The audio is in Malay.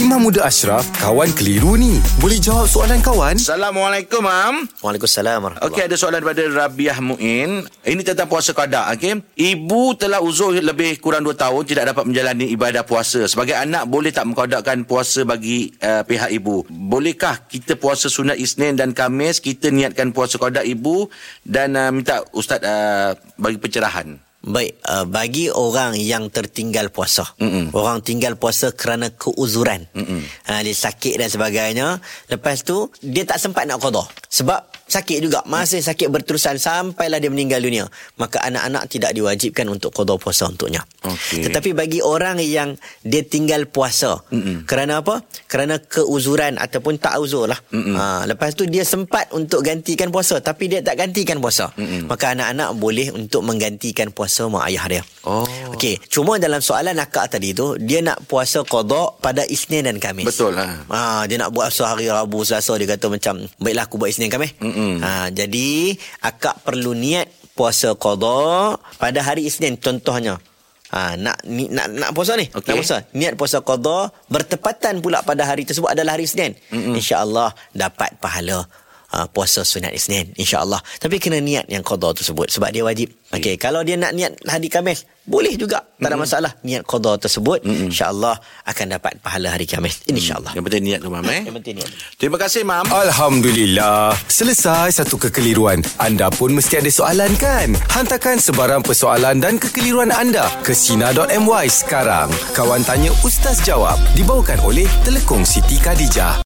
Imam Muda Ashraf, kawan keliru ni. Boleh jawab soalan kawan? Assalamualaikum, Mam. Waalaikumsalam warahmatullahi Okey, ada soalan daripada Rabiah Muin. Ini tentang puasa qada, okey. Ibu telah uzur lebih kurang 2 tahun tidak dapat menjalani ibadah puasa. Sebagai anak boleh tak mengqadakan puasa bagi uh, pihak ibu? Bolehkah kita puasa sunat Isnin dan Khamis, kita niatkan puasa qada ibu dan uh, minta ustaz uh, bagi pencerahan? Baik, uh, bagi orang yang tertinggal puasa. Mm-mm. Orang tinggal puasa kerana keuzuran. Mm-mm. Ha, dia sakit dan sebagainya. Lepas tu, dia tak sempat nak qada. Sebab sakit juga. Masih sakit berterusan sampailah dia meninggal dunia. Maka anak-anak tidak diwajibkan untuk qada puasa untuknya. Okey. Tetapi bagi orang yang dia tinggal puasa. Mm-mm. Kerana apa? Kerana keuzuran ataupun tak uzur lah. Mm-mm. Ha, lepas tu dia sempat untuk gantikan puasa. Tapi dia tak gantikan puasa. Mm-mm. Maka anak-anak boleh untuk menggantikan puasa mak ayah dia. Oh. Okey, cuma dalam soalan akak tadi tu, dia nak puasa qada pada Isnin dan Khamis. Betul lah. Ha, dia nak buat puasa hari Rabu, Selasa dia kata macam baiklah aku buat Isnin Khamis. Mm-mm. Ha, jadi akak perlu niat puasa qada pada hari Isnin contohnya. Ha, nak ni, nak nak puasa ni. Okey. Nak puasa. Niat puasa qada bertepatan pula pada hari tersebut adalah hari Isnin. Insya-Allah dapat pahala uh, puasa sunat Isnin insya-Allah. Tapi kena niat yang qada tersebut sebab dia wajib. Okey, kalau dia nak niat hari Khamis, boleh juga. Tak ada masalah. Niat qada tersebut insya-Allah akan dapat pahala hari Khamis. Insya-Allah. Yang penting niat tu, Mam. Eh? Yang penting niat. Terima kasih, Mam. Alhamdulillah. Selesai satu kekeliruan. Anda pun mesti ada soalan kan? Hantarkan sebarang persoalan dan kekeliruan anda ke Sina.my sekarang. Kawan Tanya Ustaz Jawab. Dibawakan oleh Telekong Siti Khadijah.